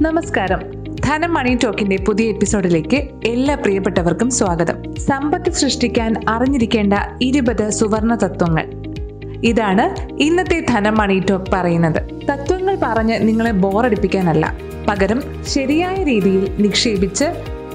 നമസ്കാരം. ധനം മണി ടോക്കിന്റെ പുതിയ എപ്പിസോഡിലേക്ക് എല്ലാ പ്രിയപ്പെട്ടവർക്കും സ്വാഗതം. സമ്പത്ത് സൃഷ്ടിക്കാൻ അറിഞ്ഞിരിക്കേണ്ട ഇരുപത് സുവർണ തത്വങ്ങൾ. ഇതാണ് ഇന്നത്തെ ധനം മണി ടോക്ക് പറയുന്നത്. തത്വങ്ങൾ പറഞ്ഞ് നിങ്ങളെ ബോറടിപ്പിക്കാനല്ല പകരം ശരിയായ രീതിയിൽ നിക്ഷേപിച്ച്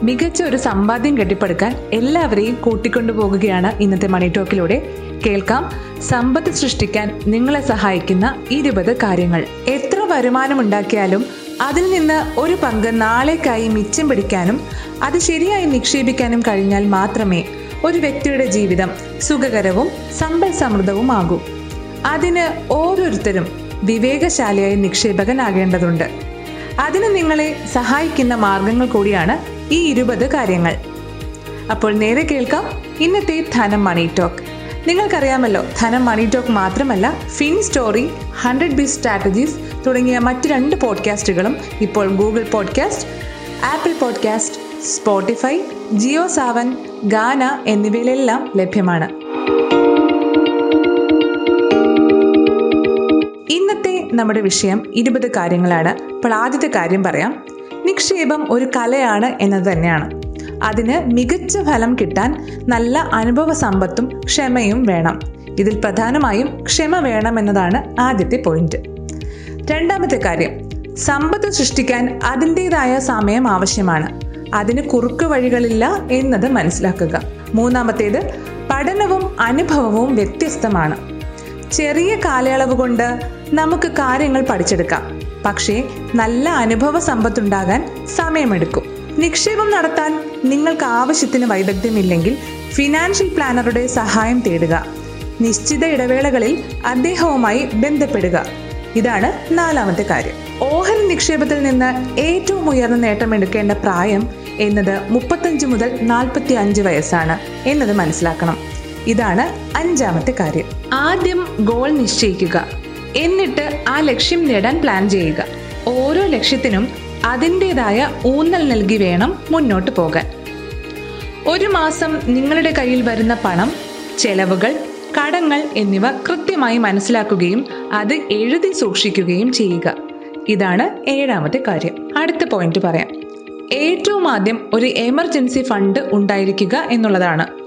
മികച്ച ഒരു സമ്പാദ്യം കെട്ടിപ്പടുക്കാൻ എല്ലാവരെയും കൂട്ടിക്കൊണ്ടുപോകുകയാണ് ഇന്നത്തെ മണി ടോക്കിലൂടെ. കേൾക്കാം സമ്പത്ത് സൃഷ്ടിക്കാൻ നിങ്ങളെ സഹായിക്കുന്ന ഇരുപത് കാര്യങ്ങൾ. എത്ര വരുമാനം ഉണ്ടാക്കിയാലും അതിൽ നിന്ന് ഒരു പങ്ക് നാളേക്കായി മിച്ചം പിടിക്കാനും അത് ശരിയായി നിക്ഷേപിക്കാനും കഴിഞ്ഞാൽ മാത്രമേ ഒരു വ്യക്തിയുടെ ജീവിതം സുഖകരവും സമ്പൽ സമൃദ്ധവുമാകൂ. അതിന് ഓരോരുത്തരും വിവേകശാലിയായ നിക്ഷേപകനാകേണ്ടതുണ്ട്. അതിന് നിങ്ങളെ സഹായിക്കുന്ന മാർഗങ്ങൾ കൂടിയാണ് ഈ ഇരുപത് കാര്യങ്ങൾ. അപ്പോൾ നേരെ കേൾക്കാം ഇന്നത്തെ ധനം മണി ടോക്ക്. നിങ്ങൾക്കറിയാമല്ലോ ധനം മണി ടോക്ക് മാത്രമല്ല fin story hundred B strategies തുടങ്ങിയ മറ്റ് രണ്ട് പോഡ്കാസ്റ്റുകളും ഇപ്പോൾ Google podcast Apple podcast Spotify Jio Saavn Gaana എന്നിവയിലെല്ലാം ലഭ്യമാണ്. ഇന്നത്തെ നമ്മുടെ വിഷയം ഇരുപത് കാര്യങ്ങളാണ്. അപ്പോൾ ആദ്യത്തെ കാര്യം പറയാം. നിക്ഷേപം ഒരു കലയാണ് എന്നത് തന്നെയാണ്. അതിന് മികച്ച ഫലം കിട്ടാൻ നല്ല അനുഭവ സമ്പത്തും ക്ഷമയും വേണം. ഇതിൽ പ്രധാനമായും ക്ഷമ വേണമെന്നതാണ് ആദ്യത്തെ പോയിന്റ് രണ്ടാമത്തെ കാര്യം സമ്പത്ത് സൃഷ്ടിക്കാൻ അതിന്റെതായ സമയം ആവശ്യമാണ്. അതിന് കുറുക്കു വഴികളില്ല എന്നത് മനസ്സിലാക്കുക. മൂന്നാമത്തേത് പഠനവും അനുഭവവും വ്യത്യസ്തമാണ്. ചെറിയ കാലയളവ് കൊണ്ട് നമുക്ക് കാര്യങ്ങൾ പഠിച്ചെടുക്കാം. പക്ഷേ നല്ല അനുഭവ സമ്പത്തുണ്ടാകാൻ സമയമെടുക്കും. നിക്ഷേപം നടത്താൻ നിങ്ങൾക്ക് ആവശ്യത്തിന് വൈദഗ്ധ്യമില്ലെങ്കിൽ ഫിനാൻഷ്യൽ പ്ലാനറുടെ സഹായം തേടുക. നിശ്ചിത ഇടവേളകളിൽ അദ്ദേഹവുമായി ബന്ധപ്പെടുക. ഇതാണ് നാലാമത്തെ കാര്യം. ഓഹരി നിക്ഷേപത്തിൽ നിന്ന് ഏറ്റവും ഉയർന്ന നേട്ടം എടുക്കേണ്ട പ്രായം എന്നത് മുപ്പത്തഞ്ച് മുതൽ നാൽപ്പത്തി അഞ്ച് വയസ്സാണ് എന്നത് മനസ്സിലാക്കണം. ഇതാണ് അഞ്ചാമത്തെ കാര്യം. ആദ്യം ഗോൾ നിശ്ചയിക്കുക. എന്നിട്ട് ആ ലക്ഷ്യം നേടാൻ പ്ലാൻ ചെയ്യുക. ഓരോ ലക്ഷ്യത്തിനും അതിന്റെതായ ഊന്നൽ നൽകി വേണം മുന്നോട്ട് പോകാൻ. ഒരു മാസം നിങ്ങളുടെ കയ്യിൽ വരുന്ന പണം ചെലവുകൾ കടങ്ങൾ എന്നിവ കൃത്യമായി മനസ്സിലാക്കുകയും അത് എഴുതി സൂക്ഷിക്കുകയും ചെയ്യുക. ഇതാണ് ഏഴാമത്തെ കാര്യം. അടുത്ത പോയിന്റ് പറയാം. ഏറ്റവും ആദ്യം ഒരു എമർജൻസി ഫണ്ട് ഉണ്ടായിരിക്കുക എന്നുള്ളതാണ്.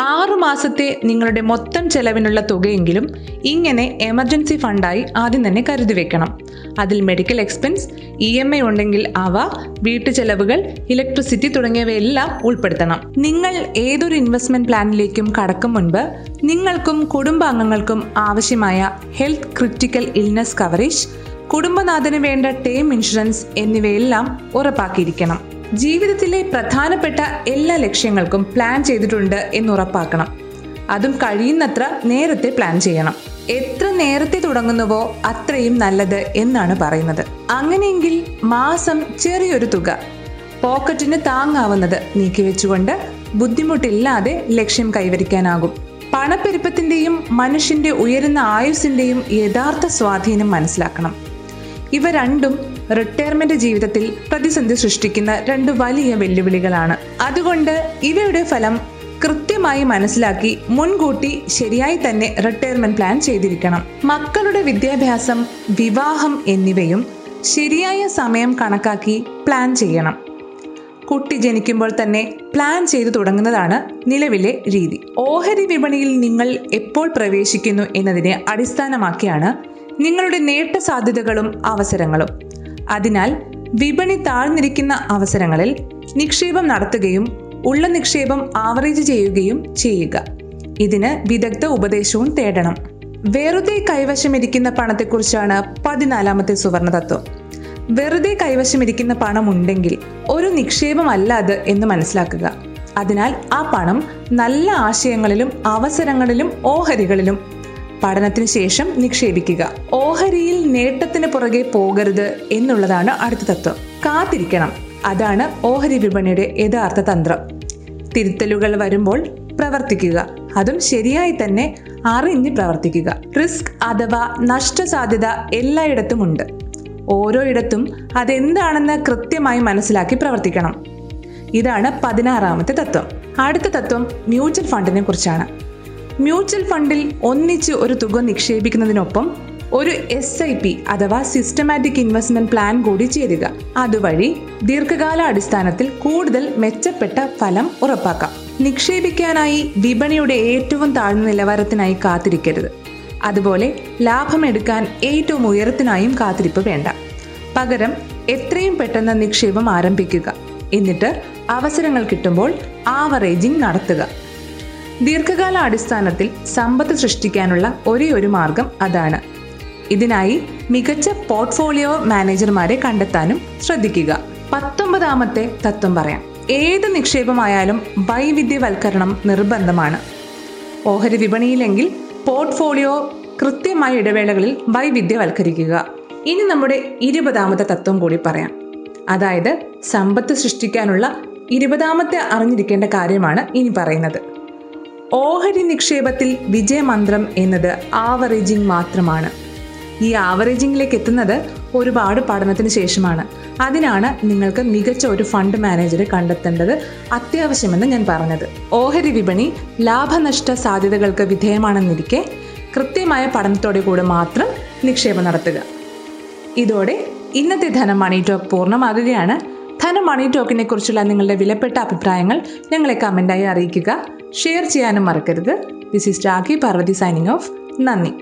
ആറു മാസത്തെ നിങ്ങളുടെ മൊത്തം ചെലവിനുള്ള തുകയെങ്കിലും ഇങ്ങനെ എമർജൻസി ഫണ്ടായി ആദ്യം തന്നെ കരുതി വെക്കണം. അതിൽ medical expense E M I ഉണ്ടെങ്കിൽ അവ വീട്ടു ചെലവുകൾ ഇലക്ട്രിസിറ്റി തുടങ്ങിയവയെല്ലാം ഉൾപ്പെടുത്തണം. നിങ്ങൾ ഏതൊരു ഇൻവെസ്റ്റ്മെന്റ് പ്ലാനിലേക്കും കടക്കും മുൻപ് നിങ്ങൾക്കും കുടുംബാംഗങ്ങൾക്കും ആവശ്യമായ ഹെൽത്ത് ക്രിറ്റിക്കൽ ഇൽനസ് കവറേജ് കുടുംബനാഥന് വേണ്ട ടേം ഇൻഷുറൻസ് എന്നിവയെല്ലാം ഉറപ്പാക്കിയിരിക്കണം. ജീവിതത്തിലെ പ്രധാനപ്പെട്ട എല്ലാ ലക്ഷ്യങ്ങൾക്കും പ്ലാൻ ചെയ്തിട്ടുണ്ട് എന്ന് ഉറപ്പാക്കണം. അതും കഴിയുന്നത്ര നേരത്തെ പ്ലാൻ ചെയ്യണം. എത്ര നേരത്തെ തുടങ്ങുന്നുവോ അത്രയും നല്ലത് എന്നാണ് പറയുന്നത്. അങ്ങനെയെങ്കിൽ മാസം ചെറിയൊരു തുക പോക്കറ്റിന് താങ്ങാവുന്നത് നീക്കിവെച്ചുകൊണ്ട് ബുദ്ധിമുട്ടില്ലാതെ ലക്ഷ്യം കൈവരിക്കാനാകും. പണപ്പെരുപ്പത്തിന്റെയും മനുഷ്യന്റെ ഉയരുന്ന ആയുസിന്റെയും യഥാർത്ഥ സ്വാധീനം മനസ്സിലാക്കണം. ഇവ രണ്ടും റിട്ടയർമെന്റ് ജീവിതത്തിൽ പ്രതിസന്ധി സൃഷ്ടിക്കുന്ന രണ്ട് വലിയ വെല്ലുവിളികളാണ്. അതുകൊണ്ട് ഇവയുടെ ഫലം കൃത്യമായി മനസ്സിലാക്കി മുൻകൂട്ടി ശരിയായി തന്നെ റിട്ടയർമെന്റ് പ്ലാൻ ചെയ്തിരിക്കണം. മക്കളുടെ വിദ്യാഭ്യാസം വിവാഹം എന്നിവയും ശരിയായ സമയം കണക്കാക്കി പ്ലാൻ ചെയ്യണം. കുട്ടി ജനിക്കുമ്പോൾ തന്നെ പ്ലാൻ ചെയ്തു തുടങ്ങുന്നതാണ് നിലവിലെ രീതി. ഓഹരി വിപണിയിൽ നിങ്ങൾ എപ്പോൾ പ്രവേശിക്കുന്നു എന്നതിനെ അടിസ്ഥാനമാക്കിയാണ് നിങ്ങളുടെ നേട്ട സാധ്യതകളും അവസരങ്ങളും. അതിനാൽ വിപണി താഴ്ന്നിരിക്കുന്ന അവസരങ്ങളിൽ നിക്ഷേപം നടത്തുകയും ഉള്ള നിക്ഷേപം ആവറേജ് ചെയ്യുകയും ചെയ്യുക. ഇതിന് വിദഗ്ധ ഉപദേശവും തേടണം. വെറുതെ കൈവശമിരിക്കുന്ന പണത്തെക്കുറിച്ചാണ് പതിനാലാമത്തെ സുവർണ തത്വം വെറുതെ കൈവശമിരിക്കുന്ന പണം ഉണ്ടെങ്കിൽ ഒരു നിക്ഷേപമല്ല അത് എന്ന് മനസ്സിലാക്കുക. അതിനാൽ ആ പണം നല്ല ആശയങ്ങളിലും അവസരങ്ങളിലും ഓഹരികളിലും പഠനത്തിന് ശേഷം നിക്ഷേപിക്കുക. ഓഹരിയിൽ നേട്ടത്തിന് പുറകെ പോകരുത് എന്നുള്ളതാണ് അടുത്ത തത്വം. കാത്തിരിക്കണം. അതാണ് ഓഹരി വിപണിയുടെ യഥാർത്ഥ തന്ത്രം. തിരുത്തലുകൾ വരുമ്പോൾ പ്രവർത്തിക്കുക. അതും ശരിയായി തന്നെ അറിഞ്ഞ് പ്രവർത്തിക്കുക. റിസ്ക് അഥവാ നഷ്ടസാധ്യത എല്ലായിടത്തും ഉണ്ട്. ഓരോ ഇടത്തും അതെന്താണെന്ന് കൃത്യമായി മനസ്സിലാക്കി പ്രവർത്തിക്കണം. ഇതാണ് പതിനാറാമത്തെ തത്വം. അടുത്ത തത്വം മ്യൂച്വൽ ഫണ്ടിനെ കുറിച്ചാണ്. മ്യൂച്വൽ ഫണ്ടിൽ ഒന്നിച്ച് ഒരു തുക നിക്ഷേപിക്കുന്നതിനൊപ്പം ഒരു എസ് ഐ പി അഥവാ സിസ്റ്റമാറ്റിക് ഇൻവെസ്റ്റ്മെന്റ് പ്ലാൻ കൂടി ചേരുക. അതുവഴി ദീർഘകാല അടിസ്ഥാനത്തിൽ കൂടുതൽ മെച്ചപ്പെട്ട ഫലം ഉറപ്പാക്കാം. നിക്ഷേപിക്കാനായി വിപണിയുടെ ഏറ്റവും താഴ്ന്ന നിലവാരത്തിനായി കാത്തിരിക്കരുത്. അതുപോലെ ലാഭമെടുക്കാൻ ഏറ്റവും ഉയരത്തിനായും കാത്തിരിപ്പ് വേണ്ട. പകരം എത്രയും പെട്ടെന്ന് നിക്ഷേപം ആരംഭിക്കുക. എന്നിട്ട് അവസരങ്ങൾ കിട്ടുമ്പോൾ ആവറേജിംഗ് നടത്തുക. ദീർഘകാല അടിസ്ഥാനത്തിൽ സമ്പത്ത് സൃഷ്ടിക്കാനുള്ള ഒരേ ഒരു മാർഗം അതാണ്. ഇതിനായി മികച്ച പോർട്ട്ഫോളിയോ മാനേജർമാരെ കണ്ടെത്താനും ശ്രദ്ധിക്കുക. പത്തൊമ്പതാമത്തെ തത്വം പറയാം. ഏത് നിക്ഷേപമായാലും വൈവിധ്യവൽക്കരണം നിർബന്ധമാണ്. ഓഹരി വിപണിയിലെങ്കിൽ പോർട്ട്ഫോളിയോ കൃത്യമായ ഇടവേളകളിൽ വൈവിധ്യവൽക്കരിക്കുക. ഇനി നമ്മുടെ ഇരുപതാമത്തെ തത്വം കൂടി പറയാം. അതായത് സമ്പത്ത് സൃഷ്ടിക്കാനുള്ള ഇരുപതാമത്തെ അറിഞ്ഞിരിക്കേണ്ട കാര്യമാണ് ഇനി പറയുന്നത്. ഓഹരി നിക്ഷേപത്തിൽ വിജയമന്ത്രം എന്നത് ആവറേജിംഗ് മാത്രമാണ്. ഈ ആവറേജിംഗിലേക്ക് എത്തുന്നത് ഒരുപാട് പഠനത്തിന് ശേഷമാണ്. അതിനാണ് നിങ്ങൾക്ക് മികച്ച ഒരു ഫണ്ട് മാനേജറെ കണ്ടെത്തേണ്ടത് അത്യാവശ്യമെന്ന് ഞാൻ പറഞ്ഞത്. ഓഹരി വിപണി ലാഭനഷ്ട സാധ്യതകൾക്ക് വിധേയമാണെന്നിരിക്കെ കൃത്യമായ പഠനത്തോടെ കൂടെ മാത്രം നിക്ഷേപം നടത്തുക. ഇതോടെ ഇന്നത്തെ ധനം മണി ടോക്ക് പൂർണമാകുകയാണ്. ധനം മണി ടോക്കിനെ കുറിച്ചുള്ള നിങ്ങളുടെ വിലപ്പെട്ട അഭിപ്രായങ്ങൾ ഞങ്ങളെ കമന്റായി അറിയിക്കുക. ഷെയർ ചെയ്യാനും മറക്കരുത്. This is Rakhi Parvathy signing off നന്ദി.